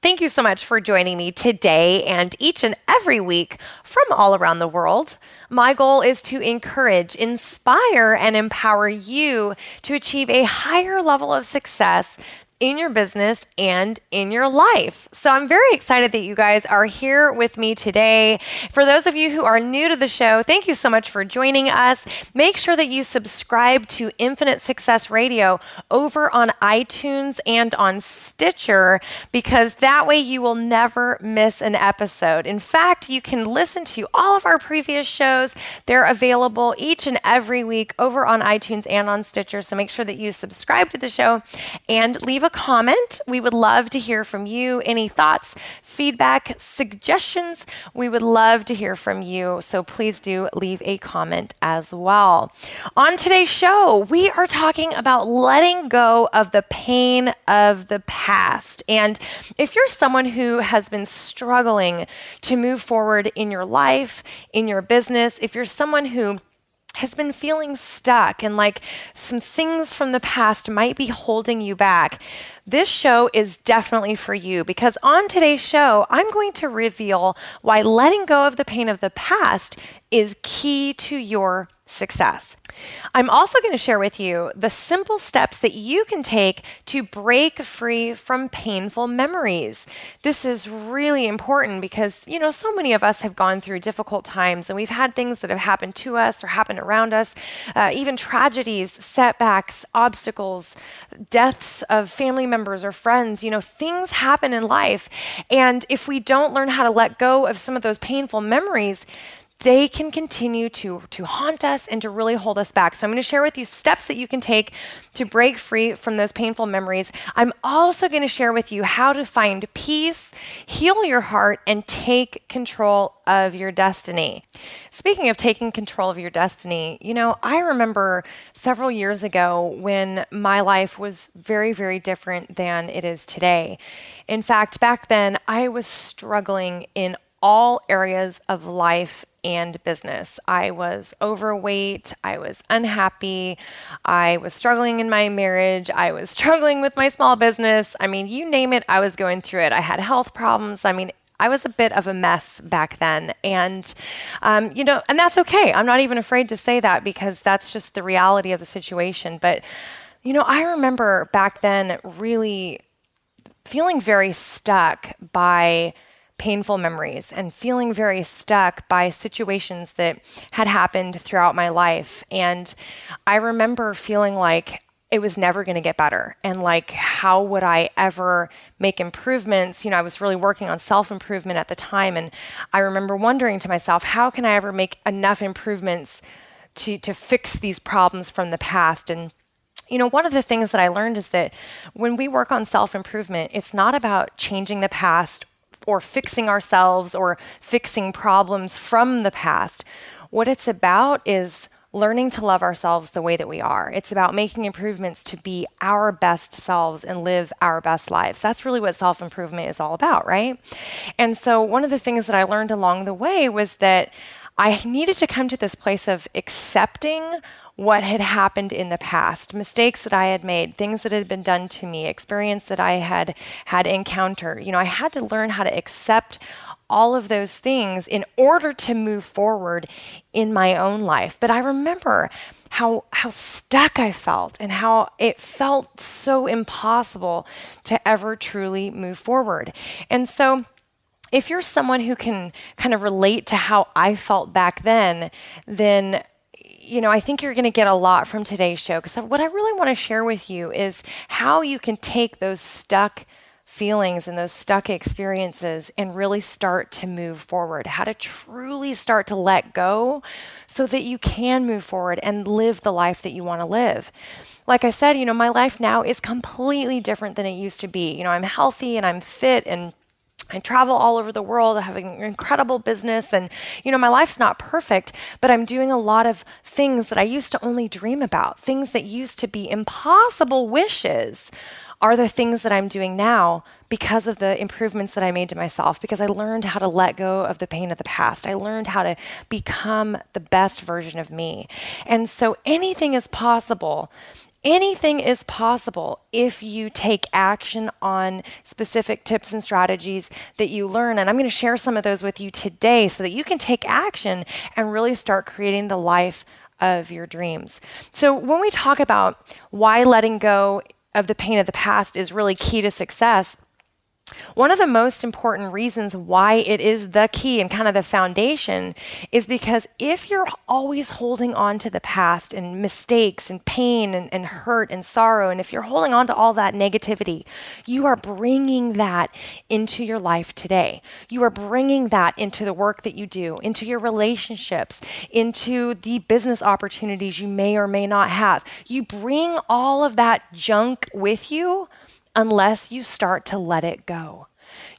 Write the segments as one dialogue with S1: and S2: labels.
S1: Thank you so much for joining me today and each and every week from all around the world. My goal is to encourage, inspire, and empower you to achieve a higher level of success in your business and in your life. So I'm very excited that you guys are here with me today. For those of you who are new to the show, thank you so much for joining us. Make sure that you subscribe to Infinite Success Radio over on iTunes and on Stitcher because that way you will never miss an episode. In fact, you can listen to all of our previous shows. They're available each and every week over on iTunes and on Stitcher. So make sure that you subscribe to the show and leave a a comment. We would love to hear from you. Any thoughts, feedback, suggestions, we would love to hear from you. So please do leave a comment as well. On today's show, we are talking about letting go of the pain of the past. And if you're someone who has been struggling to move forward in your life, in your business, if you're someone who has been feeling stuck and like some things from the past might be holding you back, this show is definitely for you because on today's show, I'm going to reveal why letting go of the pain of the past is key to your success. I'm also going to share with you the simple steps that you can take to break free from painful memories. This is really important because, you know, so many of us have gone through difficult times and we've had things that have happened to us or happened around us, uh, even tragedies, setbacks, obstacles, deaths of family members or friends. You know, things happen in life. And if we don't learn how to let go of some of those painful memories, they can continue to, to haunt us and to really hold us back. So, I'm going to share with you steps that you can take to break free from those painful memories. I'm also going to share with you how to find peace, heal your heart, and take control of your destiny. Speaking of taking control of your destiny, you know, I remember several years ago when my life was very, very different than it is today. In fact, back then, I was struggling in all areas of life and business. I was overweight, I was unhappy, I was struggling in my marriage, I was struggling with my small business. I mean, you name it, I was going through it. I had health problems. I mean, I was a bit of a mess back then. And, um, you know, and that's okay. I'm not even afraid to say that because that's just the reality of the situation. But, you know, I remember back then really feeling very stuck by painful memories and feeling very stuck by situations that had happened throughout my life. And I remember feeling like it was never going to get better. And like, how would I ever make improvements? You know, I was really working on self improvement at the time. And I remember wondering to myself, how can I ever make enough improvements to, to fix these problems from the past? And you know, one of the things that I learned is that when we work on self improvement, it's not about changing the past or fixing ourselves or fixing problems from the past. What it's about is learning to love ourselves the way that we are. It's about making improvements to be our best selves and live our best lives. That's really what self improvement is all about, right? And so, one of the things that I learned along the way was that I needed to come to this place of accepting what had happened in the past, mistakes that I had made, things that had been done to me, experience that I had had encountered. You know, I had to learn how to accept all of those things in order to move forward in my own life. But I remember how how stuck I felt and how it felt so impossible to ever truly move forward. And so if you're someone who can kind of relate to how I felt back then, then you know, I think you're going to get a lot from today's show because what I really want to share with you is how you can take those stuck feelings and those stuck experiences and really start to move forward, how to truly start to let go so that you can move forward and live the life that you want to live. Like I said, you know, my life now is completely different than it used to be. You know, I'm healthy and I'm fit and I travel all over the world. I have an incredible business, and you know, my life's not perfect, but I'm doing a lot of things that I used to only dream about, things that used to be impossible wishes. Are the things that I'm doing now because of the improvements that I made to myself, because I learned how to let go of the pain of the past. I learned how to become the best version of me. And so anything is possible anything is possible if you take action on specific tips and strategies that you learn. And I'm going to share some of those with you today so that you can take action and really start creating the life of your dreams. So, when we talk about why letting go of the pain of the past is really key to success, one of the most important reasons why it is the key and kind of the foundation is because if you're always holding on to the past and mistakes and pain and, and, hurt and sorrow, and if you're holding on to all that negativity, you are bringing that into your life today. You are bringing that into the work that you do, into your relationships, into the business opportunities you may or may not have. You bring all of that junk with you unless you start to let it go.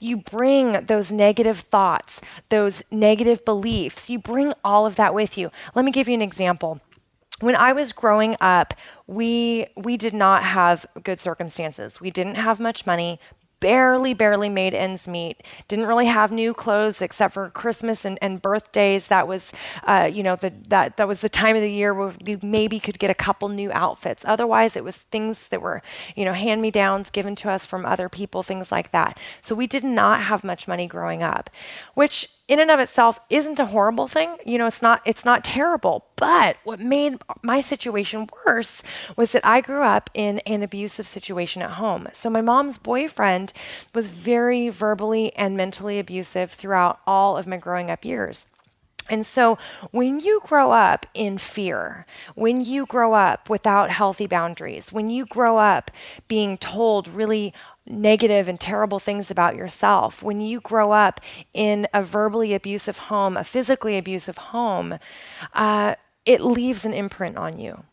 S1: You bring those negative thoughts, those negative beliefs, you bring all of that with you. Let me give you an example. When I was growing up, we we did not have good circumstances. We didn't have much money, barely, barely made ends meet. Didn't really have new clothes except for Christmas and, and birthdays. That was, uh, you know, the, that that was the time of the year where we maybe could get a couple new outfits. Otherwise, it was things that were, you know, hand me downs given to us from other people, things like that. So we did not have much money growing up, which in and of itself isn't a horrible thing. You know, it's not it's not terrible. But what made my situation worse was that I grew up in an abusive situation at home. So my mom's boyfriend was very verbally and mentally abusive throughout all of my growing up years. And so, when you grow up in fear, when you grow up without healthy boundaries, when you grow up being told really negative and terrible things about yourself, when you grow up in a verbally abusive home, a physically abusive home, uh, it leaves an imprint on you.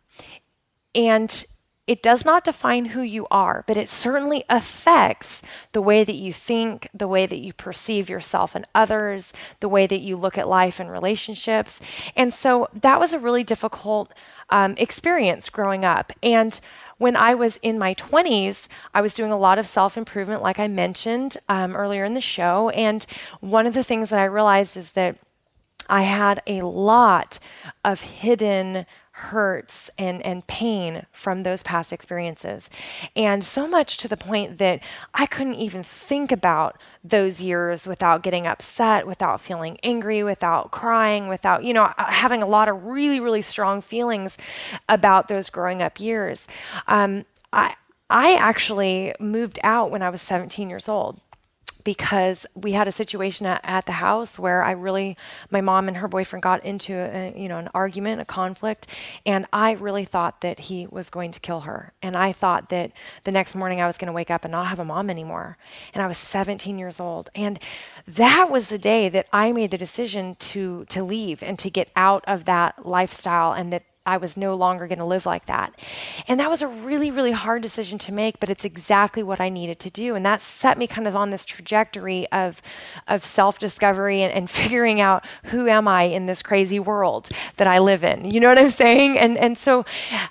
S1: And it does not define who you are, but it certainly affects the way that you think, the way that you perceive yourself and others, the way that you look at life and relationships. And so that was a really difficult um, experience growing up. And when I was in my 20s, I was doing a lot of self improvement, like I mentioned um, earlier in the show. And one of the things that I realized is that I had a lot of hidden hurts and, and pain from those past experiences. And so much to the point that I couldn't even think about those years without getting upset, without feeling angry, without crying, without, you know, uh, having a lot of really, really strong feelings about those growing up years. Um, I, I actually moved out when I was 17 years old because we had a situation at, at, the house where I really, my mom and her boyfriend got into a, you know an argument, a conflict, and I really thought that he was going to kill her, and I thought that the next morning I was going to wake up and not have a mom anymore, and I was 17 years old, and that was the day that I made the decision to to leave and to get out of that lifestyle, and that I was no longer going to live like that. And that was a really, really hard decision to make, but it's exactly what I needed to do. And that set me kind of on this trajectory of, of self discovery and, and figuring out who am I in this crazy world that I live in. You know what I'm saying? And, and so,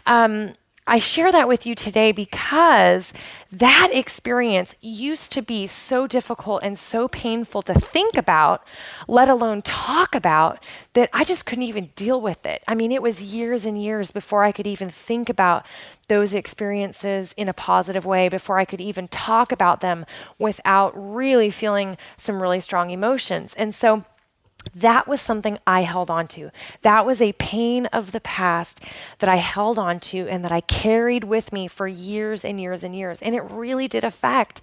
S1: um, I share that with you today because that experience used to be so difficult and so painful to think about, let alone talk about, that I just couldn't even deal with it. I mean, it was years and years before I could even think about those experiences in a positive way, before I could even talk about them without really feeling some really strong emotions. And so, that was something I held on to. That was a pain of the past that I held on to and that I carried with me for years and years and years. And it really did affect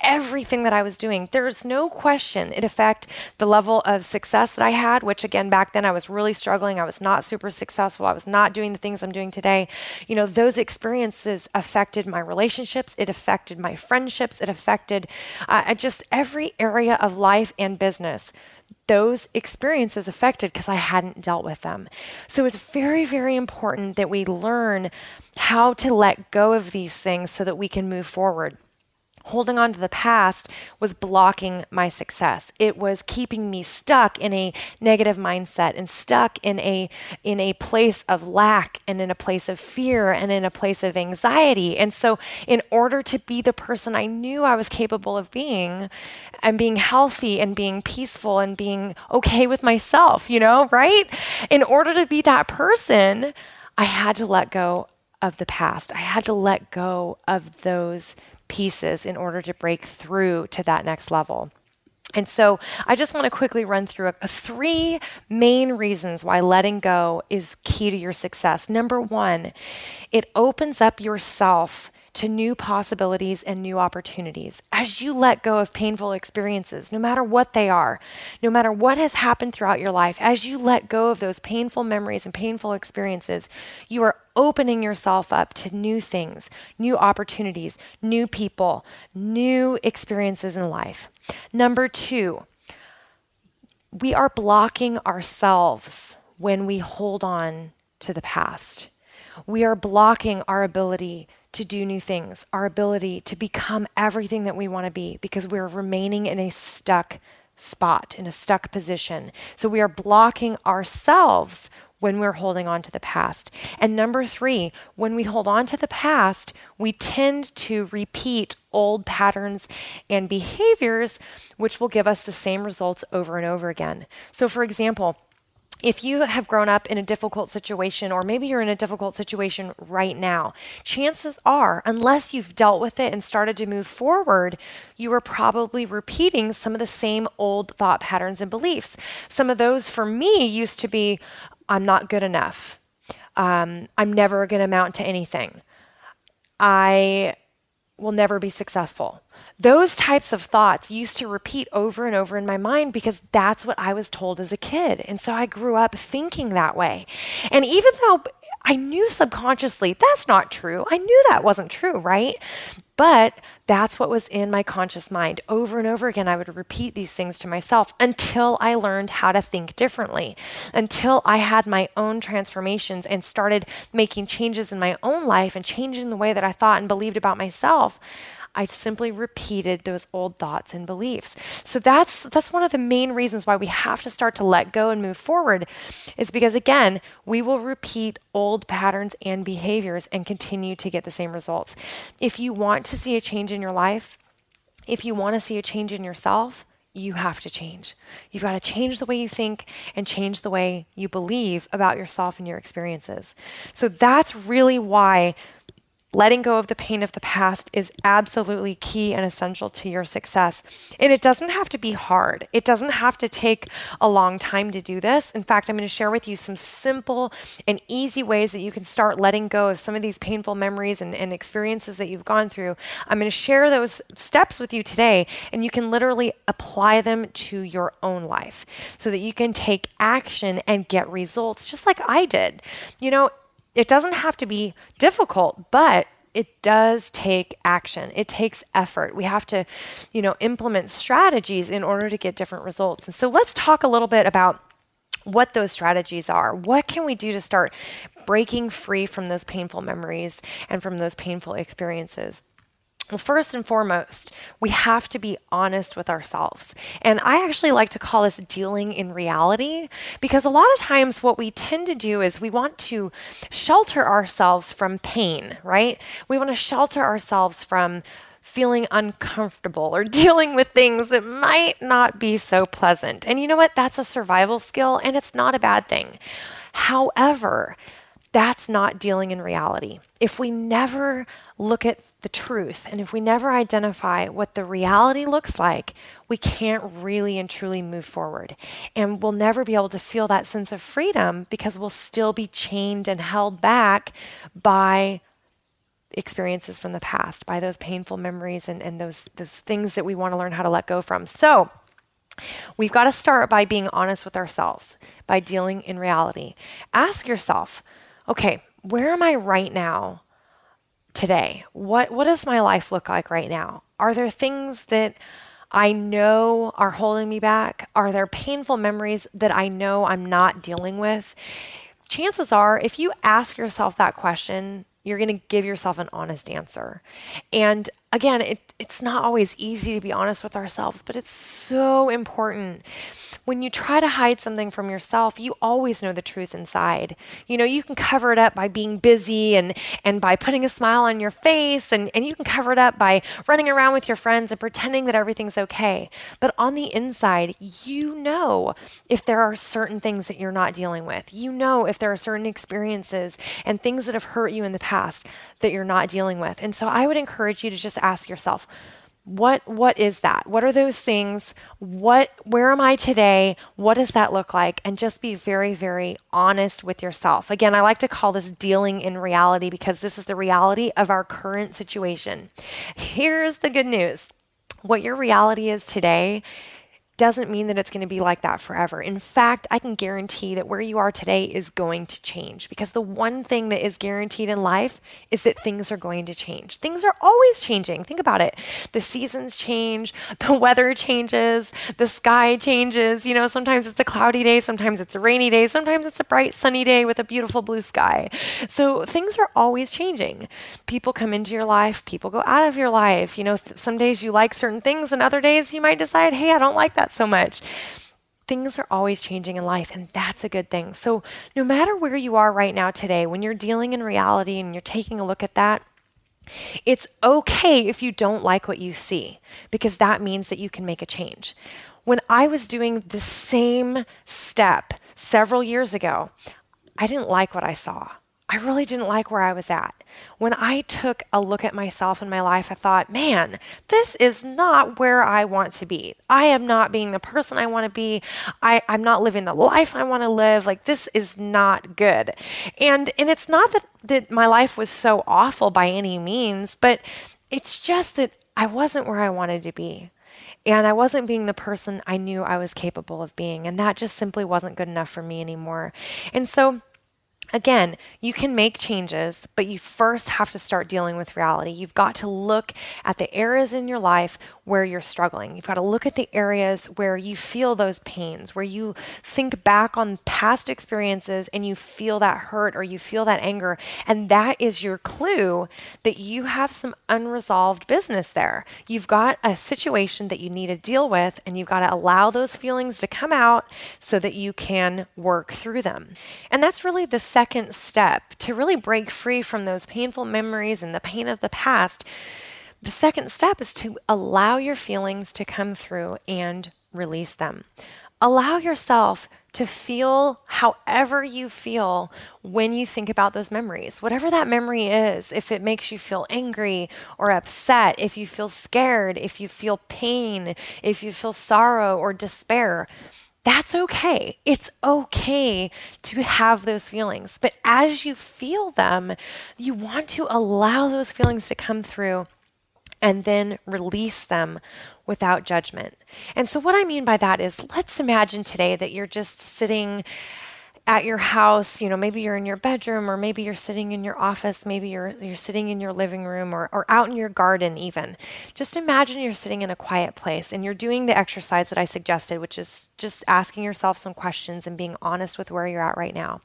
S1: everything that I was doing. There's no question it affected the level of success that I had, which again, back then I was really struggling. I was not super successful. I was not doing the things I'm doing today. You know, those experiences affected my relationships. It affected my friendships. It affected uh, just every area of life and business those experiences affected because I hadn't dealt with them. So it's very, very important that we learn how to let go of these things so that we can move forward. Holding on to the past was blocking my success. It was keeping me stuck in a negative mindset and stuck in a in a place of lack and in a place of fear and in a place of anxiety. And so in order to be the person I knew I was capable of being and being healthy and being peaceful and being okay with myself, you know, right? In order to be that person, I had to let go of the past. I had to let go of those pieces in order to break through to that next level. And so I just want to quickly run through a, three main reasons why letting go is key to your success. Number one, it opens up yourself to new possibilities and new opportunities as you let go of painful experiences, no matter what they are, no matter what has happened throughout your life, as you let go of those painful memories and painful experiences, you are opening yourself up to new things, new opportunities, new people, new experiences in life. Number two, we are blocking ourselves when we hold on to the past. We are blocking our ability to do new things, our ability to become everything that we want to be because we're remaining in a stuck spot, in a stuck position. So we are blocking ourselves when we're holding on to the past. And number three, when we hold on to the past, we tend to repeat old patterns and behaviors, which will give us the same results over and over again. So, for example, if you have grown up in a difficult situation, or maybe you're in a difficult situation right now, chances are, unless you've dealt with it and started to move forward, you are probably repeating some of the same old thought patterns and beliefs. Some of those for me used to be I'm not good enough. Um, I'm never going to amount to anything. I will never be successful. Those types of thoughts used to repeat over and over in my mind because that's what I was told as a kid. And so I grew up thinking that way. And even though I knew subconsciously that's not true, I knew that wasn't true, right? But that's what was in my conscious mind. Over and over again, I would repeat these things to myself until I learned how to think differently, until I had my own transformations and started making changes in my own life and changing the way that I thought and believed about myself. I simply repeated those old thoughts and beliefs. So that's that's one of the main reasons why we have to start to let go and move forward is because again, we will repeat old patterns and behaviors and continue to get the same results. If you want to see a change in your life, if you want to see a change in yourself, you have to change. You've got to change the way you think and change the way you believe about yourself and your experiences. So that's really why letting go of the pain of the past is absolutely key and essential to your success. And it doesn't have to be hard, it doesn't have to take a long time to do this. In fact, I'm going to share with you some simple and easy ways that you can start letting go of some of these painful memories and, and experiences that you've gone through. I'm going to share those steps with you today, and you can literally apply them to your own life so that you can take action and get results, just like I did. You know, it doesn't have to be difficult, but it does take action. It takes effort. We have to, you know, implement strategies in order to get different results. And so let's talk a little bit about what those strategies are. What can we do to start breaking free from those painful memories and from those painful experiences? Well, first and foremost, we have to be honest with ourselves. And I actually like to call this dealing in reality because a lot of times what we tend to do is we want to shelter ourselves from pain, right? We want to shelter ourselves from feeling uncomfortable or dealing with things that might not be so pleasant. And you know what? That's a survival skill and it's not a bad thing. However, that's not dealing in reality. If we never look at the truth and if we never identify what the reality looks like, we can't really and truly move forward. And we'll never be able to feel that sense of freedom because we'll still be chained and held back by experiences from the past, by those painful memories and, and those, those things that we want to learn how to let go from. So, We've got to start by being honest with ourselves, by dealing in reality. Ask yourself, okay, where am I right now today? What what does my life look like right now? Are there things that I know are holding me back? Are there painful memories that I know I'm not dealing with? Chances are if you ask yourself that question, you're going to give yourself an honest answer. And again, it, it's not always easy to be honest with ourselves, but it's so important when you try to hide something from yourself, you always know the truth inside. You know, you can cover it up by being busy and, and by putting a smile on your face, and, and you can cover it up by running around with your friends and pretending that everything's okay. But on the inside, you know if there are certain things that you're not dealing with. You know if there are certain experiences and things that have hurt you in the past that you're not dealing with. And so I would encourage you to just ask yourself, what what is that? What are those things? What where am i today? What does that look like? And just be very very honest with yourself. Again i like to call this dealing in reality because this is the reality of our current situation. Here's the good news. What your reality is today doesn't mean that it's going to be like that forever. In fact, I can guarantee that where you are today is going to change because the one thing that is guaranteed in life is that things are going to change. Things are always changing. Think about it. The seasons change, the weather changes, the sky changes. You know, sometimes it's a cloudy day, sometimes it's a rainy day, sometimes it's a bright sunny day with a beautiful blue sky. So things are always changing. People come into your life, people go out of your life. You know, th- some days you like certain things, and other days you might decide, hey, I don't like that that so much. Things are always changing in life, and that's a good thing. So, no matter where you are right now today, when you're dealing in reality and you're taking a look at that, it's okay if you don't like what you see, because that means that you can make a change. When I was doing the same step several years ago, I didn't like what I saw. I really didn't like where I was at. When I took a look at myself and my life, I thought, man, this is not where I want to be. I am not being the person I want to be. I, I'm not living the life I want to live. Like this is not good. And and it's not that, that my life was so awful by any means, but it's just that I wasn't where I wanted to be. And I wasn't being the person I knew I was capable of being. And that just simply wasn't good enough for me anymore. And so Again, you can make changes, but you first have to start dealing with reality. You've got to look at the areas in your life where you're struggling. You've got to look at the areas where you feel those pains, where you think back on past experiences and you feel that hurt or you feel that anger. And that is your clue that you have some unresolved business there. You've got a situation that you need to deal with, and you've got to allow those feelings to come out so that you can work through them. And that's really the second step to really break free from those painful memories and the pain of the past. The second step is to allow your feelings to come through and release them. Allow yourself to feel however you feel when you think about those memories. Whatever that memory is, if it makes you feel angry or upset, if you feel scared, if you feel pain, if you feel sorrow or despair, that's okay. It's okay to have those feelings. But as you feel them, you want to allow those feelings to come through and then release them without judgment. And so, what I mean by that is let's imagine today that you're just sitting at your house, you know, maybe you're in your bedroom or maybe you're sitting in your office, maybe you're you're sitting in your living room or, or out in your garden even. Just imagine you're sitting in a quiet place and you're doing the exercise that I suggested, which is just asking yourself some questions and being honest with where you're at right now.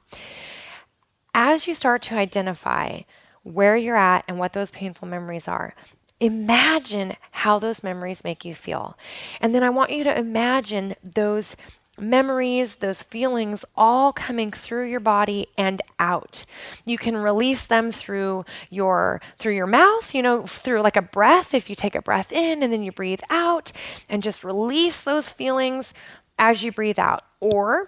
S1: As you start to identify where you're at and what those painful memories are, imagine how those memories make you feel. And then I want you to imagine those memories, those feelings all coming through your body and out. You can release them through your through your mouth, you know, through like a breath if you take a breath in and then you breathe out and just release those feelings as you breathe out. Or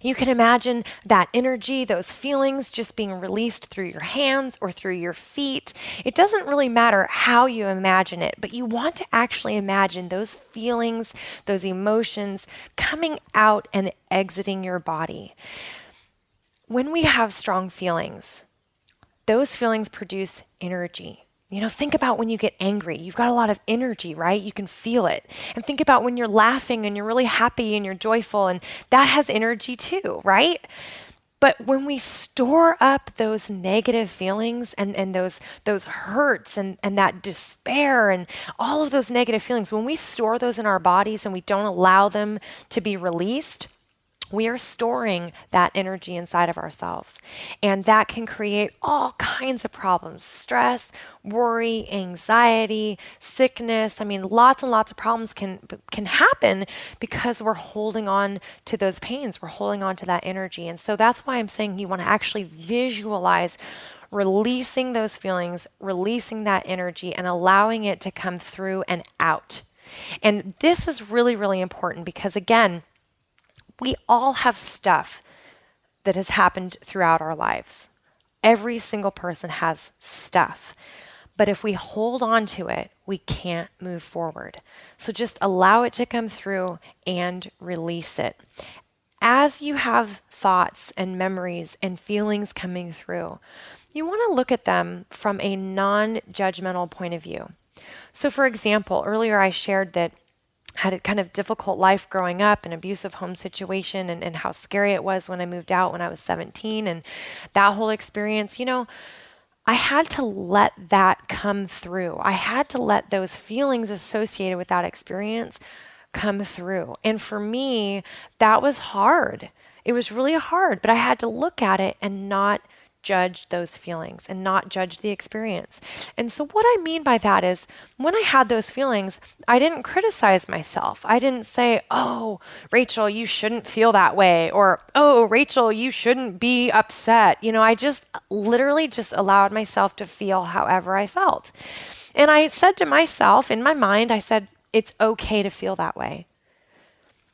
S1: you can imagine that energy, those feelings just being released through your hands or through your feet. It doesn't really matter how you imagine it, but you want to actually imagine those feelings, those emotions coming out and exiting your body. When we have strong feelings, those feelings produce energy. You know, think about when you get angry. You've got a lot of energy, right? You can feel it. And think about when you're laughing and you're really happy and you're joyful, and that has energy too, right? But when we store up those negative feelings and, and those those hurts and, and that despair and all of those negative feelings, when we store those in our bodies and we don't allow them to be released, we are storing that energy inside of ourselves. And that can create all kinds of problems stress, worry, anxiety, sickness. I mean, lots and lots of problems can, can happen because we're holding on to those pains, we're holding on to that energy. And so that's why I'm saying you want to actually visualize releasing those feelings, releasing that energy, and allowing it to come through and out. And this is really, really important because, again, we all have stuff that has happened throughout our lives. Every single person has stuff. But if we hold on to it, we can't move forward. So just allow it to come through and release it. As you have thoughts and memories and feelings coming through, you want to look at them from a non judgmental point of view. So, for example, earlier I shared that had a kind of difficult life growing up, an abusive home situation, and, and how scary it was when I moved out when I was 17, and that whole experience, you know, I had to let that come through. I had to let those feelings associated with that experience come through. And for me, that was hard. It was really hard, but I had to look at it and not judge those feelings and not judge the experience. And so, what I mean by that is when I had those feelings, I didn't criticize myself. I didn't say, Oh, Rachel, you shouldn't feel that way, or Oh, Rachel, you shouldn't be upset. You know, I just literally just allowed myself to feel however I felt. And I said to myself in my mind, I said, It's okay to feel that way.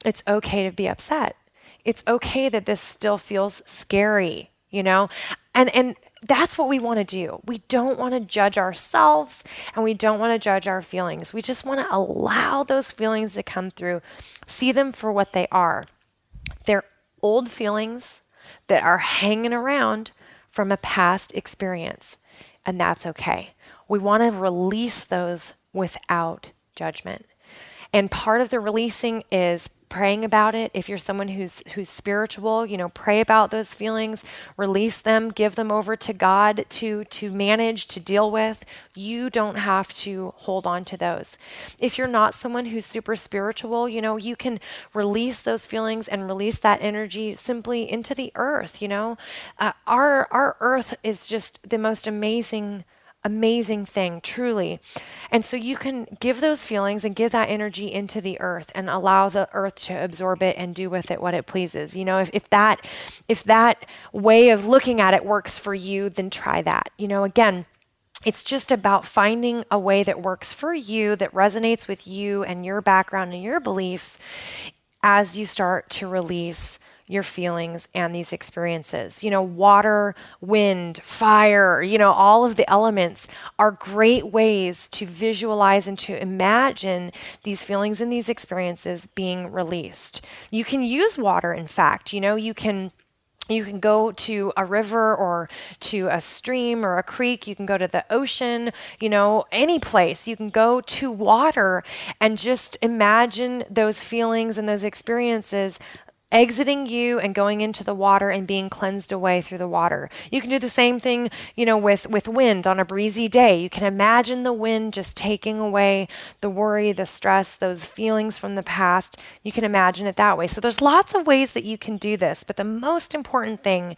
S1: It's okay to be upset. It's okay that this still feels scary you know and and that's what we want to do. We don't want to judge ourselves and we don't want to judge our feelings. We just want to allow those feelings to come through, see them for what they are. They're old feelings that are hanging around from a past experience, and that's okay. We want to release those without judgment. And part of the releasing is praying about it. If you're someone who's who's spiritual you know pray about those feelings release them give them over to god to to manage to deal with. You don't have to hold on to those. If you're not someone who's super spiritual you know you can release those feelings and release that energy simply into the earth you know? Uh, our our earth is just the most amazing amazing thing, truly. And so you can give those feelings and give that energy into the earth and allow the earth to absorb it and do with it what it pleases. You know, if, if that if that way of looking at it works for you, then try that. You know, again, it's just about finding a way that works for you, that resonates with you and your background and your beliefs as you start to release your feelings and these experiences. You know, water, wind, fire, you know, all of the elements are great ways to visualize and to imagine these feelings and these experiences being released. You can use water, in fact, you know, you can you can go to a river or to a stream or a creek. You can go to the ocean, you know, any place. You can go to water and just imagine those feelings and those experiences exiting you and going into the water and being cleansed away through the water. You can do the same thing, you know, with with wind on a breezy day. You can imagine the wind just taking away the worry, the stress, those feelings from the past. You can imagine it that way. So there's lots of ways that you can do this, but the most important thing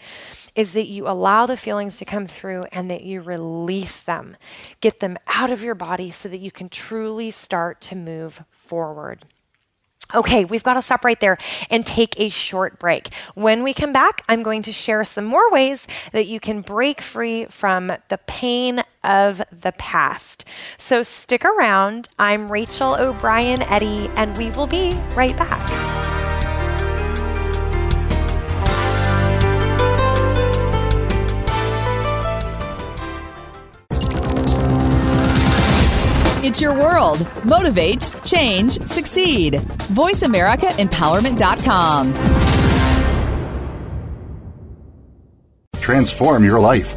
S1: is that you allow the feelings to come through and that you release them. Get them out of your body so that you can truly start to move forward. Okay, we've got to stop right there and take a short break. When we come back, I'm going to share some more ways that you can break free from the pain of the past. So stick around. I'm Rachel O'Brien Eddy, and we will be right back.
S2: It's your world. Motivate, change, succeed. VoiceAmericaEmpowerment.com.
S3: Transform your life,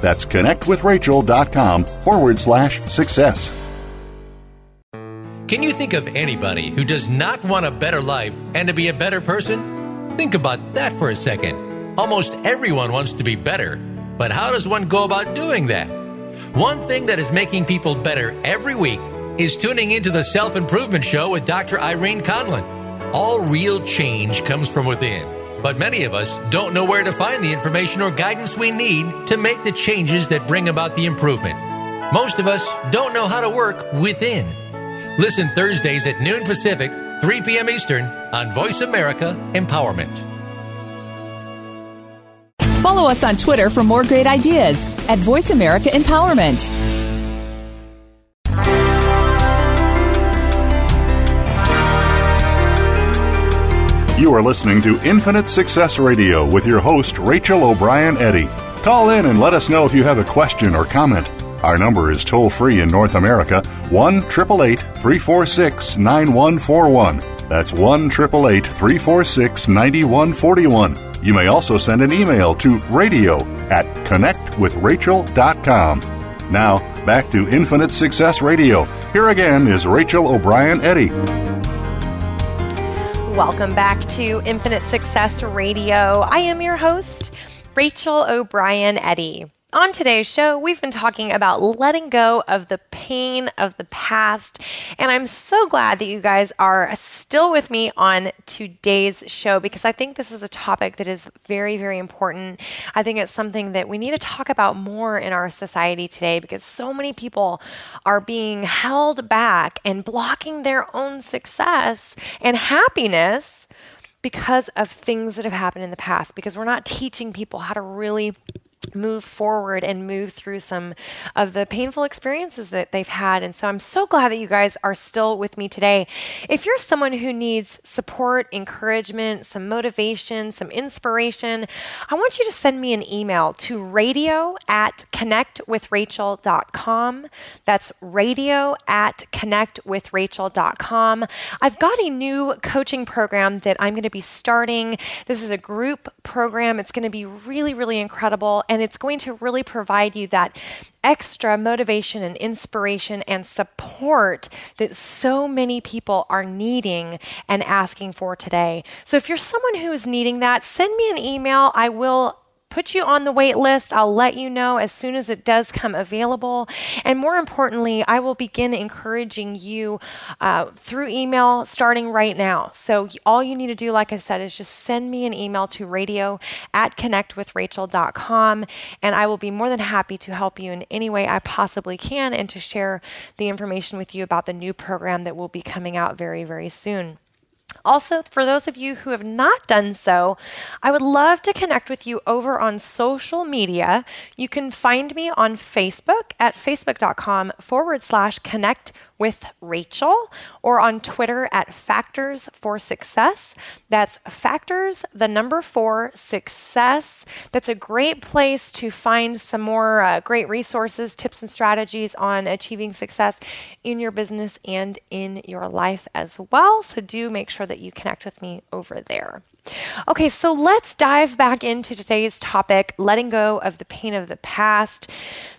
S3: That's connectwithrachel.com forward slash success.
S4: Can you think of anybody who does not want a better life and to be a better person? Think about that for a second. Almost everyone wants to be better, but how does one go about doing that? One thing that is making people better every week is tuning into the Self Improvement Show with Dr. Irene Conlon. All real change comes from within, but many of us don't know where to find the information or guidance we need to make the changes that bring about the improvement. Most of us don't know how to work within. Listen Thursdays at noon Pacific, 3 p.m. Eastern on Voice America Empowerment.
S2: Follow us on Twitter for more great ideas at Voice America Empowerment.
S3: You are listening to Infinite Success Radio with your host, Rachel O'Brien Eddy. Call in and let us know if you have a question or comment. Our number is toll free in North America 1 888 346 9141. That's 1 888 346 9141. You may also send an email to radio at connectwithrachel.com. Now, back to Infinite Success Radio. Here again is Rachel O'Brien Eddy.
S1: Welcome back to Infinite Success Radio. I am your host, Rachel O'Brien Eddy. On today's show, we've been talking about letting go of the pain of the past. And I'm so glad that you guys are still with me on today's show because I think this is a topic that is very, very important. I think it's something that we need to talk about more in our society today because so many people are being held back and blocking their own success and happiness because of things that have happened in the past, because we're not teaching people how to really move forward and move through some of the painful experiences that they've had. And so I'm so glad that you guys are still with me today. If you're someone who needs support, encouragement, some motivation, some inspiration, I want you to send me an email to radio at connectwithrachel.com. That's radio at connectwithrachel.com. I've got a new coaching program that I'm going to be starting. This is a group program. It's going to be really, really incredible. And it's going to really provide you that extra motivation and inspiration and support that so many people are needing and asking for today. So if you're someone who is needing that, send me an email. I will put you on the wait list. I'll let you know as soon as it does come available. And more importantly, I will begin encouraging you uh, through email starting right now. So all you need to do, like I said, is just send me an email to radio at connectwithrachel.com and I will be more than happy to help you in any way I possibly can and to share the information with you about the new program that will be coming out very, very soon. Also, for those of you who have not done so, I would love to connect with you over on social media. You can find me on Facebook at facebook.com forward slash connect with Rachel or on Twitter at Factors for Success. That's Factors, the number four, Success. That's a great place to find some more uh, great resources, tips, and strategies on achieving success in your business and in your life as well. So do make sure that you connect with me over there. Okay, so let's dive back into today's topic letting go of the pain of the past.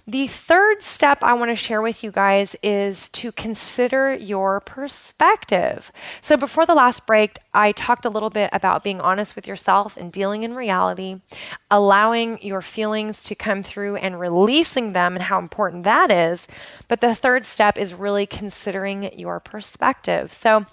S1: The third step I want to share with you guys is to consider your perspective. So, before the last break, I talked a little bit about being honest with yourself and dealing in reality, allowing your feelings to come through and releasing them, and how important that is. But the third step is really considering your perspective. So,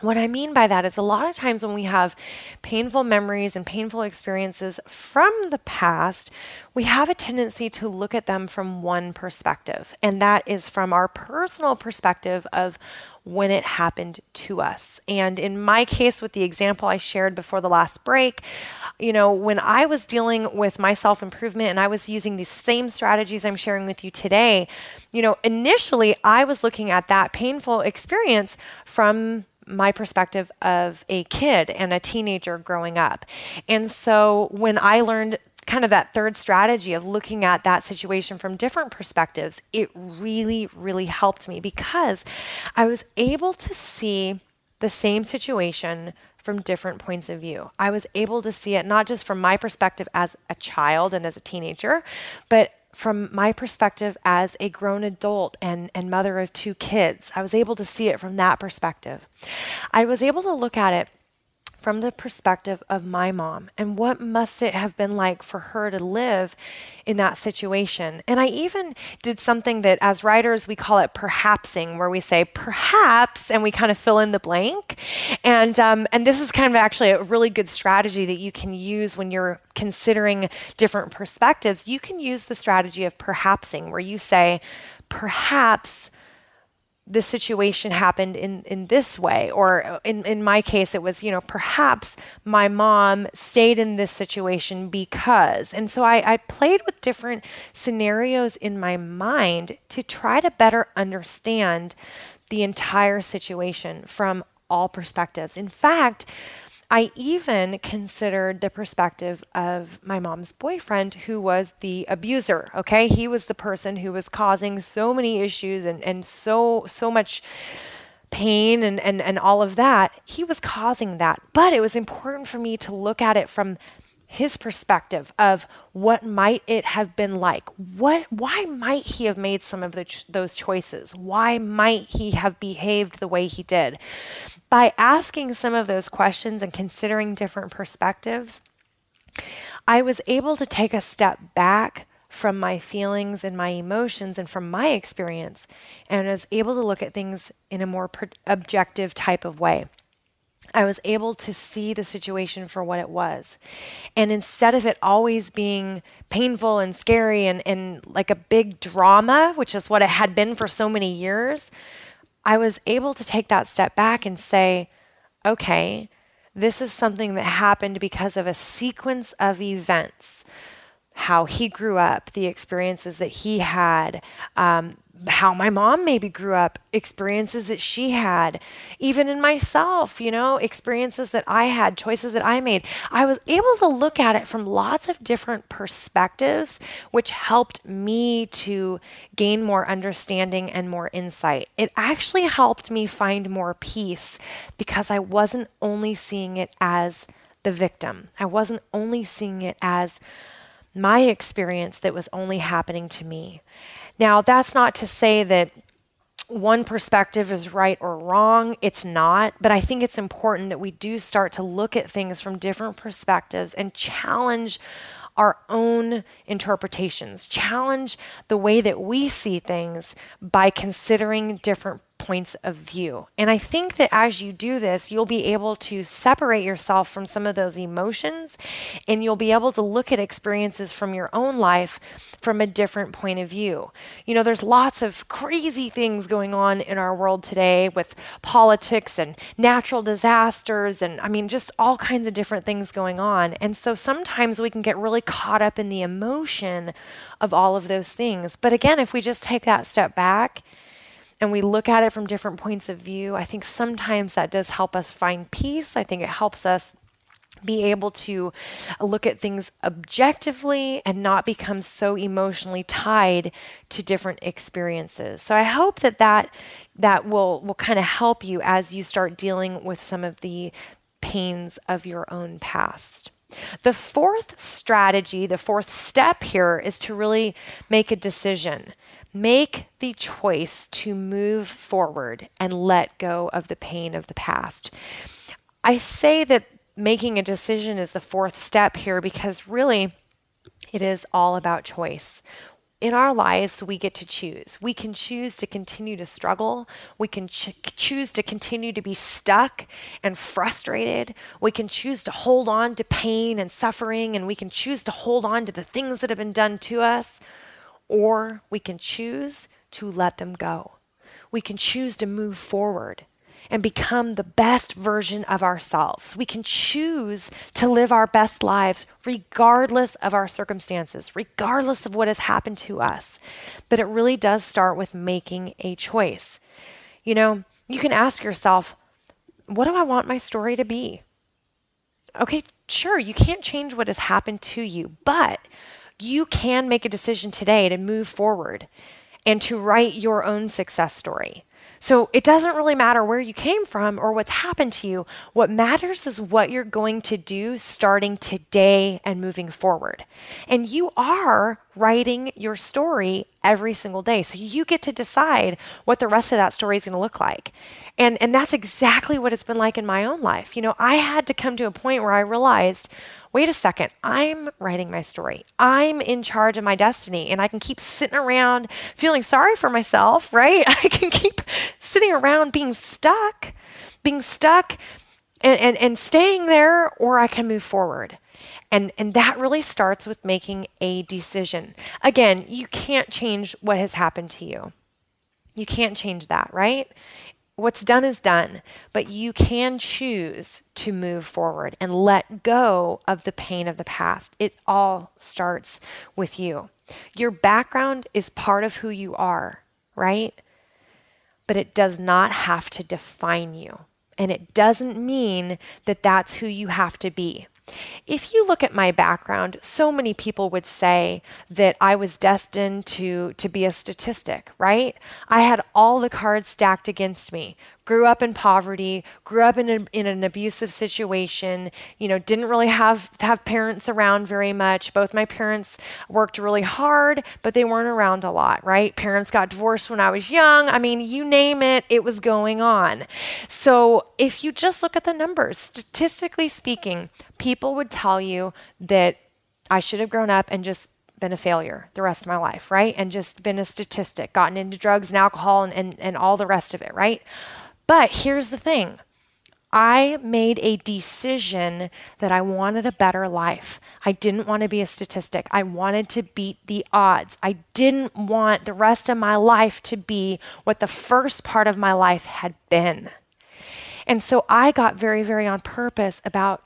S1: what I mean by that is a lot of times when we have painful memories and painful experiences from the past, we have a tendency to look at them from one perspective, and that is from our personal perspective of when it happened to us. And in my case, with the example I shared before the last break, you know, when I was dealing with my self improvement and I was using these same strategies I'm sharing with you today, you know, initially I was looking at that painful experience from my perspective of a kid and a teenager growing up. And so when I learned kind of that third strategy of looking at that situation from different perspectives, it really, really helped me because I was able to see the same situation from different points of view. I was able to see it not just from my perspective as a child and as a teenager, but from my perspective as a grown adult and, and mother of two kids. I was able to see it from that perspective. I was able to look at it from the perspective of my mom and what must it have been like for her to live in that situation. And I even did something that as writers we call it perhapsing, where we say perhaps and we kind of fill in the blank. And um, and this is kind of actually a really good strategy that you can use when you're considering different perspectives. You can use the strategy of perhapsing, where you say perhaps this situation happened in, in this way or in, in my case it was you know perhaps my mom stayed in this situation because and so I, I played with different scenarios in my mind to try to better understand the entire situation from all perspectives. In fact I even considered the perspective of my mom's boyfriend, who was the abuser. Okay. He was the person who was causing so many issues and, and so, so much pain and, and, and all of that. He was causing that. But it was important for me to look at it from his perspective of what might it have been like? What why might he have made some of ch- those choices? Why might he have behaved the way he did? By asking some of those questions and considering different perspectives, I was able to take a step back from my feelings and my emotions and from my experience and was able to look at things in a more objective type of way. I was able to see the situation for what it was. And instead of it always being painful and scary and, and like a big drama, which is what it had been for so many years, I was able to take that step back and say, okay, this is something that happened because of a sequence of events. How he grew up, the experiences that he had, um, how my mom maybe grew up, experiences that she had, even in myself, you know, experiences that I had, choices that I made. I was able to look at it from lots of different perspectives, which helped me to gain more understanding and more insight. It actually helped me find more peace because I wasn't only seeing it as the victim, I wasn't only seeing it as my experience that was only happening to me. Now, that's not to say that one perspective is right or wrong. It's not. But I think it's important that we do start to look at things from different perspectives and challenge our own interpretations, challenge the way that we see things by considering different points of view. And I think that as you do this, you'll be able to separate yourself from some of those emotions and you'll be able to look at experiences from your own life from a different point of view. You know, there's lots of crazy things going on in our world today with politics and natural disasters and I mean just all kinds of different things going on. And so sometimes we can get really caught up in the emotion of all of those things. But again, if we just take that step back and we look at it from different points of view, I think sometimes that does help us find peace. I think it helps us be able to look at things objectively and not become so emotionally tied to different experiences. So I hope that that that will will kind of help you as you start dealing with some of the pains of your own past. The fourth strategy, the fourth step here is to really make a decision. Make the choice to move forward and let go of the pain of the past. I say that making a decision is the fourth step here because really it is all about choice. In our lives, we get to choose. We can choose to continue to struggle. We can ch- choose to continue to be stuck and frustrated. We can choose to hold on to pain and suffering, and we can choose to hold on to the things that have been done to us or we can choose to let them go. We can choose to move forward and become the best version of ourselves. We can choose to live our best lives regardless of our circumstances, regardless of what has happened to us. But it really does start with making a choice. You know, you can ask yourself, what do I want my story to be? Okay, sure, you can't change what has happened to you, but you can make a decision today to move forward and to write your own success story. So it doesn't really matter where you came from or what's happened to you. What matters is what you're going to do starting today and moving forward. And you are writing your story every single day. So you get to decide what the rest of that story is going to look like. And and that's exactly what it's been like in my own life. You know, I had to come to a point where I realized wait a second, I'm writing my story. I'm in charge of my destiny, and I can keep sitting around feeling sorry for myself, right? I can keep sitting around being stuck, being stuck and, and, and staying there, or I can move forward. And, and that really starts with making a decision. Again, you can't change what has happened to you. You can't change that, right? what's done is done, but you can choose to move forward and let go of the pain of the past. It all starts with you. Your background is part of who you are, right? But it does not have to define you. And it doesn't mean that that's who you have to be. If you look at my background, so many people would say that I was destined to, to be a statistic, right? I had all the cards stacked against me grew up in poverty, grew up in, a, in an abusive situation, you know, didn't really have have parents around very much. Both my parents worked really hard, but they weren't around a lot, right? Parents got divorced when I was young. I mean, you name it, it was going on. So, if you just look at the numbers, statistically speaking, people would tell you that I should have grown up and just been a failure the rest of my life, right? And just been a statistic, gotten into drugs and alcohol and, and, and all the rest of it, right? But here's the thing I made a decision that I wanted a better life. I didn't want to be a statistic. I wanted to beat the odds. I didn't want the rest of my life to be what the first part of my life had been. And so I got very, very on purpose about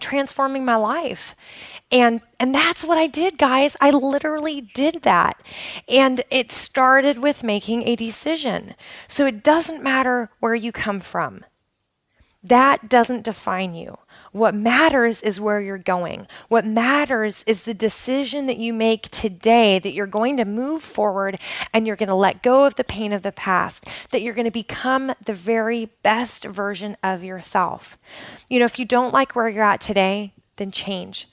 S1: transforming my life. And and that's what I did, guys. I literally did that. And it started with making a decision. So it doesn't matter where you come from. That doesn't define you. What matters is where you're going. What matters is the decision that you make today that you're going to move forward and you're going to let go of the pain of the past, that you're going to become the very best version of yourself. You know, if you don't like where you're at today, then change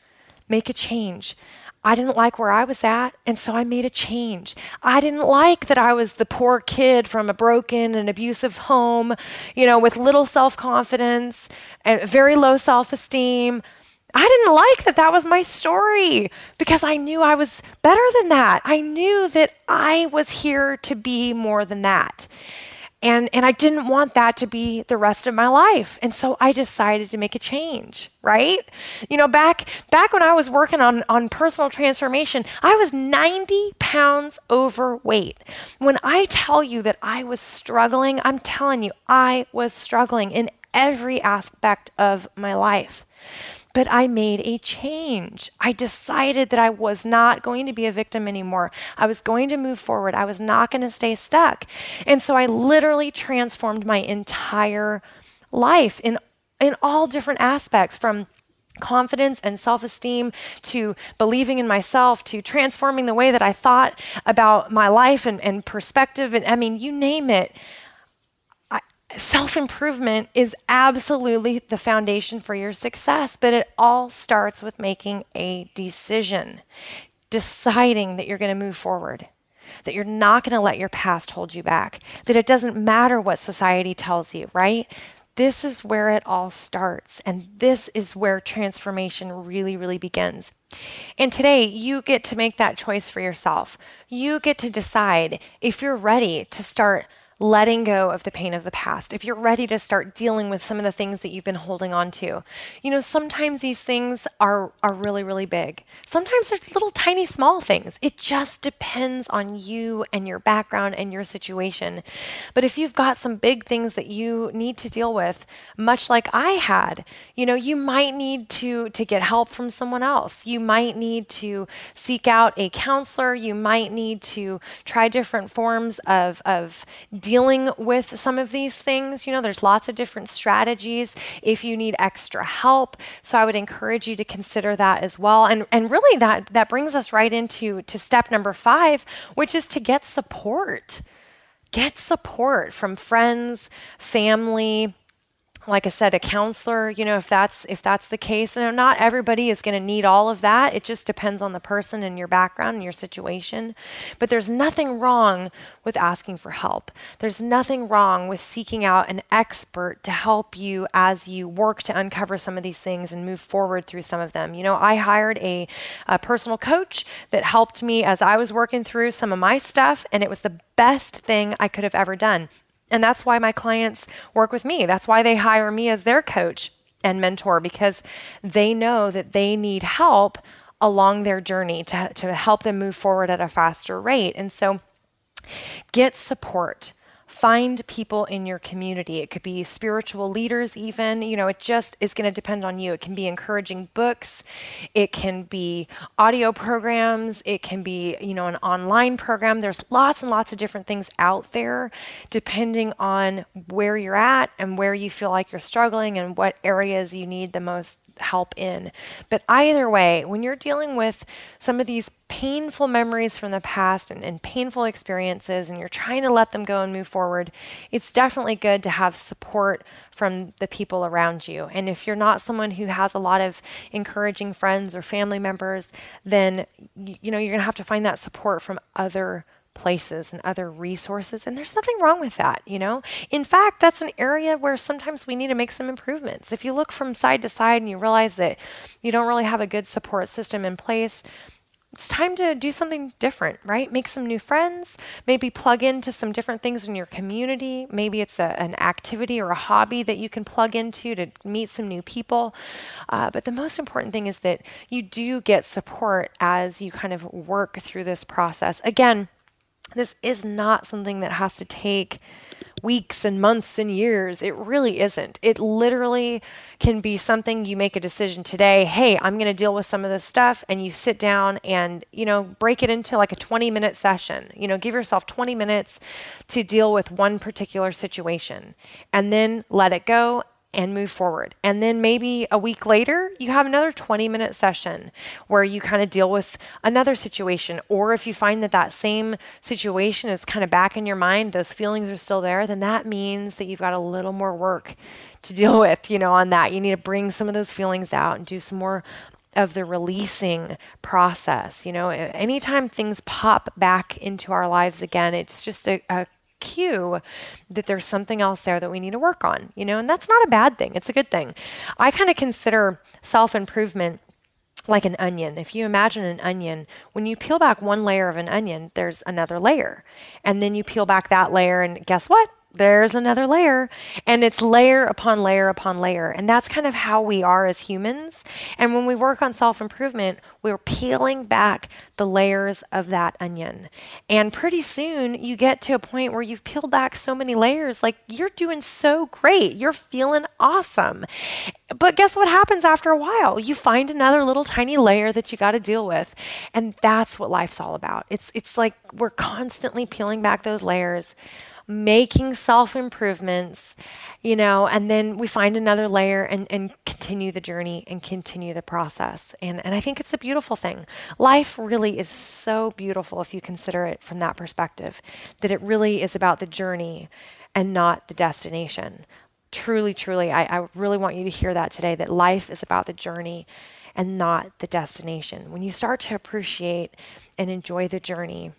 S1: make a change. I didn't like where I was at, and so I made a change. I didn't like that I was the poor kid from a broken and abusive home, you know, with little self confidence and very low self esteem. I didn't like that that was my story because I knew I was better than that. I knew that I was here to be more than that. And, and I didn't want that to be the rest of my life. And so I decided to make a change, right? You know, back, back when I was working on, on personal transformation, I was 90 pounds overweight. When I tell you that I was struggling, I'm telling you, I was struggling in every aspect of my life. But I made a change. I decided that I was not going to be a victim anymore. I was going to move forward. I was not going to stay stuck. And so I literally transformed my entire life in, in all different aspects from confidence and self esteem to believing in myself to transforming the way that I thought about my life and, and perspective. And I mean, you name it self improvement is absolutely the foundation for your success, but it all starts with making a decision, deciding that you're going to move forward, that you're not going to let your past hold you back, that it doesn't matter what society tells you, right? This is where it all starts, and this is where transformation really, really begins. And today, you get to make that choice for yourself. You get to decide if you're ready to start letting go of the pain of the past, if you're ready to start dealing with some of the things that you've been holding on to. You know, sometimes these things are are really really big. Sometimes they're little tiny small things. It just depends on you and your background and your situation. But if you've got some big things that you need to deal with, much like I had, you know, you might need to to get help from someone else. You might need to seek out a counselor, you might need to try different forms of of dealing with some of these things. You know, there's lots of different strategies if you need extra help. So I would encourage you to consider that as well. And and really that that brings us right into to step number 5, which is to get support get support from friends, family, like I said, a counselor, you know, if that's if that's the case, and not everybody is going to need all of that. It just depends on the person and your background and your situation. But there's nothing wrong with asking for help. There's nothing wrong with seeking out an expert to help you as you work to uncover some of these things and move forward through some of them. You know, I hired a, a personal coach that helped me as I was working through some of my stuff, and it was the best thing I could have ever done. And that's why my clients work with me. That's why they hire me as their coach and mentor because they know that they need help along their journey to, to help them move forward at a faster rate. And so get support find people in your community. It could be spiritual leaders, even. You know, it just is going to depend on you. It can be encouraging books, it can be audio programs, it can be, you know, an online program. There's lots and lots of different things out there depending on where you're at and where you feel like you're struggling and what areas you need the most help in. But either way, when you're dealing with some of these painful memories from the past and, and, painful experiences and you're trying to let them go and move forward, it's definitely good to have support from the people around you. And if you're not someone who has a lot of encouraging friends or family members, then you, you know you're to have to find that support from other places and other resources. And there's nothing wrong with that, you know? In fact, that's an area where sometimes we need to make some improvements. If you look from side to side and you realize that you don't really have a good support system in place, it's time to do something different, right? Make some new friends, maybe plug into some different things in your community. Maybe it's a, an activity or a hobby that you can plug into to meet some new people. Uh, but the most important thing is that you do get support as you kind of work through this process. Again, this is not something that has to take weeks and months and years. It really isn't. It literally can be something you make a decision today. Hey, I'm going to deal with some of this stuff. And you sit down and, you know, break it into like a 20 minute session. You know, give yourself 20 minutes to deal with one particular situation and then let it go and move forward. And then maybe a week later, you have another 20 minute session where you kind of deal with another situation. Or if you find that that same situation is kind of back in your mind, those feelings are still there, then that means that you've got a little more work to deal with, you know, on that. You need to bring some of those feelings out and do some more of the releasing process. You know, anytime things pop back into our lives again, it's just a, a cue that there's something else there that we need to work on, you know, and that's not a bad thing. It's a good thing. I kind of consider self improvement like an onion. If you imagine an onion, when you peel back one layer of an onion, there's another layer. And then you peel back that layer, and guess what? There's another layer and it's layer upon layer upon layer. And that's kind of how we are as humans. And when we work on self-improvement we're peeling back the layers of that onion. And pretty soon you get to a point where you've peeled back so many layers like you're doing so great. You're feeling awesome. But guess what happens after a while? You find another little tiny layer that you got to deal with. And that's what life's all about. It's it's like we're constantly peeling back those layers making self improvements, you know, and then we find another layer and, and continue the journey and continue the process. And, and I think it's a beautiful thing. Life really is so beautiful if you consider it from that perspective, that it really is about the journey and not the destination. Truly, truly, I, I really want you to hear that today that life is about the journey and not the destination. When you start to appreciate and enjoy the journey,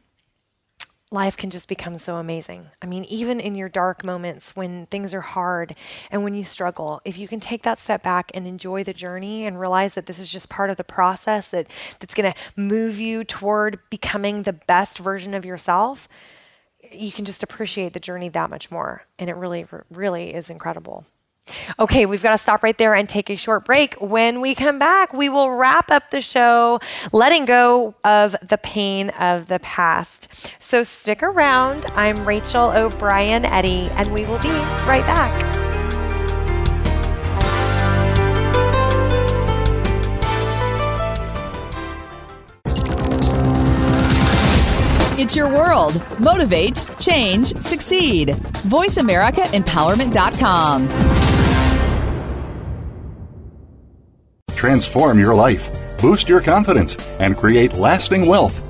S1: life can just become so amazing. I mean, even in your dark moments when things are hard and when you struggle, if you can take that step back and enjoy the journey and realize that this is just part of the process that that's going to move you toward becoming the best version of yourself, you can just appreciate the journey that much more. And it really really is incredible. Okay, we've got to stop right there and take a short break. When we come back, we will wrap up the show letting go of the pain of the past. So stick around. I'm Rachel O'Brien Eddy, and we will be right back.
S2: It's your world. Motivate, change, succeed. VoiceAmericaEmpowerment.com.
S3: Transform your life, boost your confidence, and create lasting wealth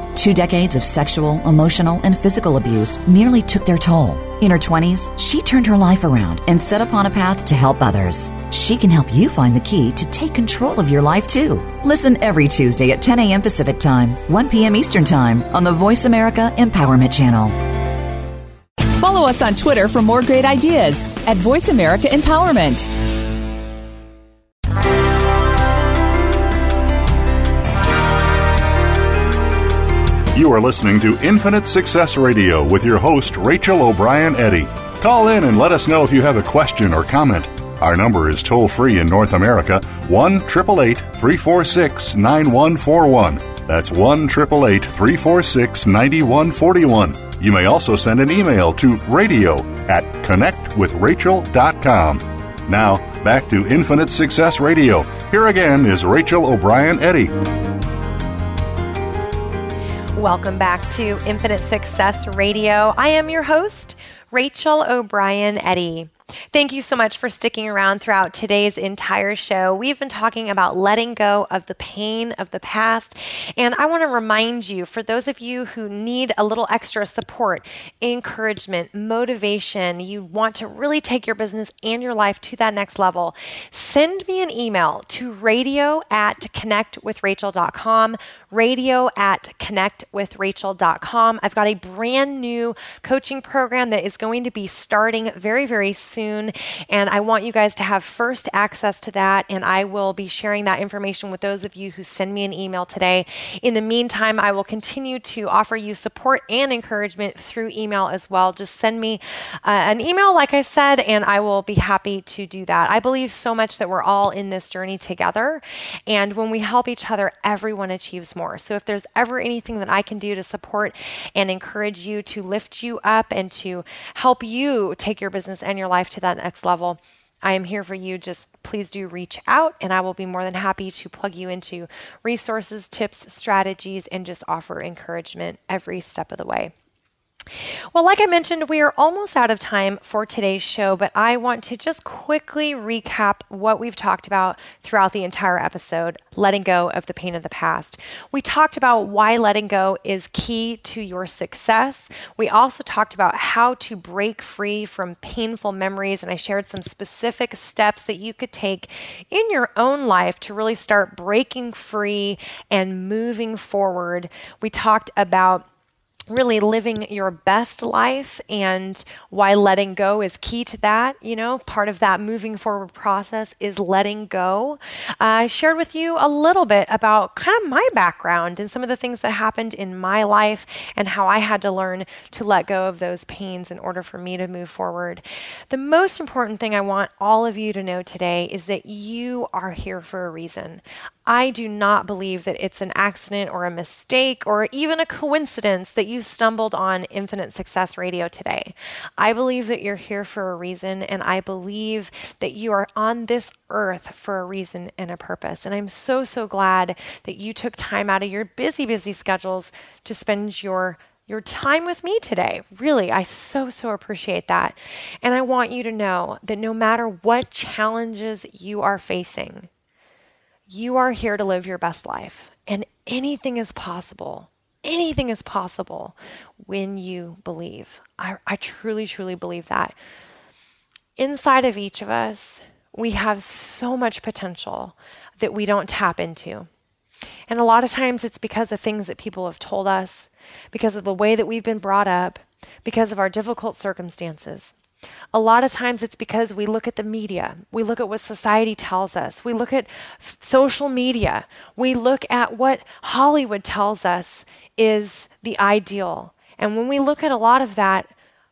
S5: Two decades of sexual, emotional, and physical abuse nearly took their toll. In her 20s, she turned her life around and set upon a path to help others. She can help you find the key to take control of your life too. Listen every Tuesday at 10 a.m. Pacific Time, 1 p.m. Eastern Time on the Voice America Empowerment Channel.
S2: Follow us on Twitter for more great ideas at Voice America Empowerment.
S3: You are listening to Infinite Success Radio with your host, Rachel O'Brien Eddy. Call in and let us know if you have a question or comment. Our number is toll free in North America 1 888 346 9141. That's 1 888 346 9141. You may also send an email to radio at connectwithrachel.com. Now, back to Infinite Success Radio. Here again is Rachel O'Brien Eddy.
S1: Welcome back to Infinite Success Radio. I am your host, Rachel O'Brien Eddy. Thank you so much for sticking around throughout today's entire show. We've been talking about letting go of the pain of the past. And I want to remind you, for those of you who need a little extra support, encouragement, motivation, you want to really take your business and your life to that next level, send me an email to radio at connectwithrachel.com, radio at connectwithrachel.com. I've got a brand new coaching program that is going to be starting very, very soon. And I want you guys to have first access to that. And I will be sharing that information with those of you who send me an email today. In the meantime, I will continue to offer you support and encouragement through email as well. Just send me uh, an email, like I said, and I will be happy to do that. I believe so much that we're all in this journey together. And when we help each other, everyone achieves more. So if there's ever anything that I can do to support and encourage you to lift you up and to help you take your business and your life to that next level, I am here for you. Just please do reach out, and I will be more than happy to plug you into resources, tips, strategies, and just offer encouragement every step of the way. Well, like I mentioned, we are almost out of time for today's show, but I want to just quickly recap what we've talked about throughout the entire episode letting go of the pain of the past. We talked about why letting go is key to your success. We also talked about how to break free from painful memories, and I shared some specific steps that you could take in your own life to really start breaking free and moving forward. We talked about really living your best life and why letting go is key to that. You know, part of that moving forward process is letting go. Uh, I shared with you a little bit about kind of my background and some of the things that happened in my life and how I had to learn to let go of those pains in order for me to move forward. The most important thing I want all of you to know today is that you are here for a reason. I do not believe that it's an accident or a mistake or even a coincidence that you stumbled on Infinite Success Radio today. I believe that you're here for a reason, and I believe that you are on this earth for a reason and a purpose. And I'm so, so glad that you took time out of your busy, busy schedules to spend your your time with me today. Really, I so, so appreciate that. And I want you to know that no matter what challenges you are facing, you are here to live your best life, and anything is possible. Anything is possible when you believe. I, I truly, truly believe that. Inside of each of us, we have so much potential that we don't tap into. And a lot of times it's because of things that people have told us, because of the way that we've been brought up, because of our difficult circumstances. A lot of times it's because we look at the media, we look at what society tells us, we look at f- social media, we look at what Hollywood tells us is the ideal. And when we look at a lot of that,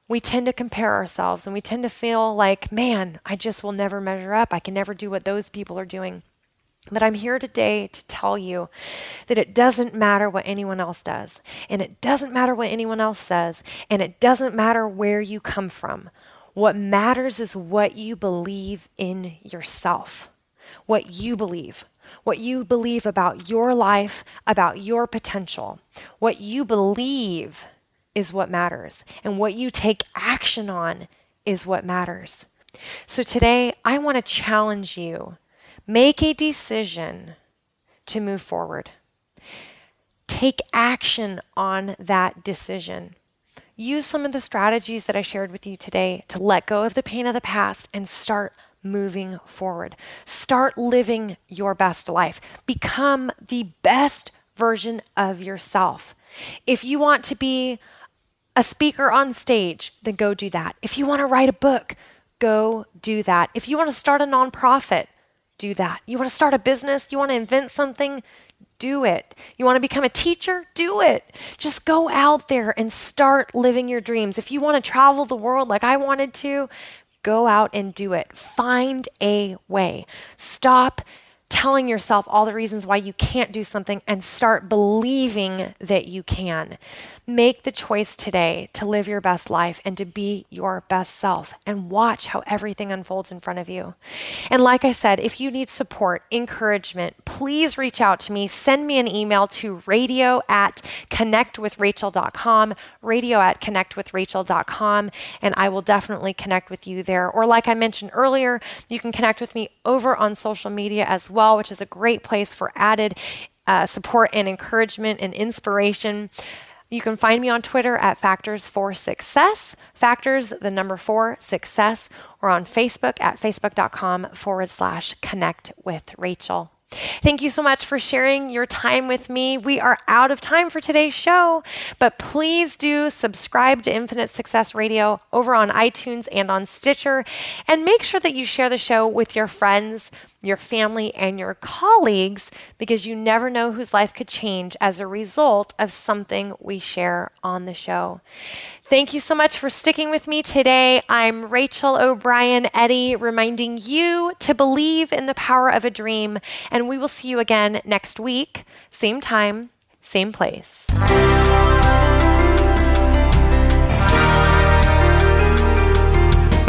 S1: we tend to compare ourselves and we tend to feel like, man, I just will never measure up. I can never do what those people are doing. But I'm here today to tell you that it doesn't matter what anyone else does, and it doesn't matter what anyone else says, and it doesn't matter where you come from. What matters is what you believe in yourself, what you believe, what you believe about your life, about your potential. What you believe is what matters, and what you take action on is what matters. So today, I want to challenge you Make a decision to move forward. Take action on that decision. Use some of the strategies that I shared with you today to let go of the pain of the past and start moving forward. Start living your best life. Become the best version of yourself. If you want to be a speaker on stage, then go do that. If you want to write a book, go do that. If you want to start a nonprofit, do that. You want to start a business? You want to invent something? Do it. You want to become a teacher? Do it. Just go out there and start living your dreams. If you want to travel the world like I wanted to, go out and do it. Find a way. Stop telling yourself all the reasons why you can't do something and start believing that you can. Make the choice today to live your best life and to be your best self and watch how everything unfolds in front of you. And like I said, if you need support, encouragement, please reach out to me. Send me an email to radio at connectwithrachel.com, radio at connectwithrachel.com, and I will definitely connect with you there. Or like I mentioned earlier, you can connect with me over on social media as well, which is a great place for added uh, support and encouragement and inspiration. You can find me on Twitter at Factors for Success, Factors, the number four, success, or on Facebook at facebook.com forward slash connect with Rachel. Thank you so much for sharing your time with me. We are out of time for today's show, but please do subscribe to Infinite Success Radio over on iTunes and on Stitcher, and make sure that you share the show with your friends, your family, and your colleagues because you never know whose life could change as a result of something we share on the show. Thank you so much for sticking with me today. I'm Rachel O'Brien Eddy, reminding you to believe in the power of a dream, and we will see you again next week, same time, same place.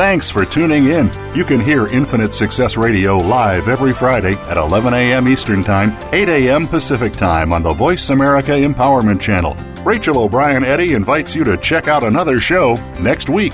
S3: Thanks for tuning in. You can hear Infinite Success Radio live every Friday at 11 a.m. Eastern Time, 8 a.m. Pacific Time on the Voice America Empowerment Channel. Rachel O'Brien Eddy invites you to check out another show next week.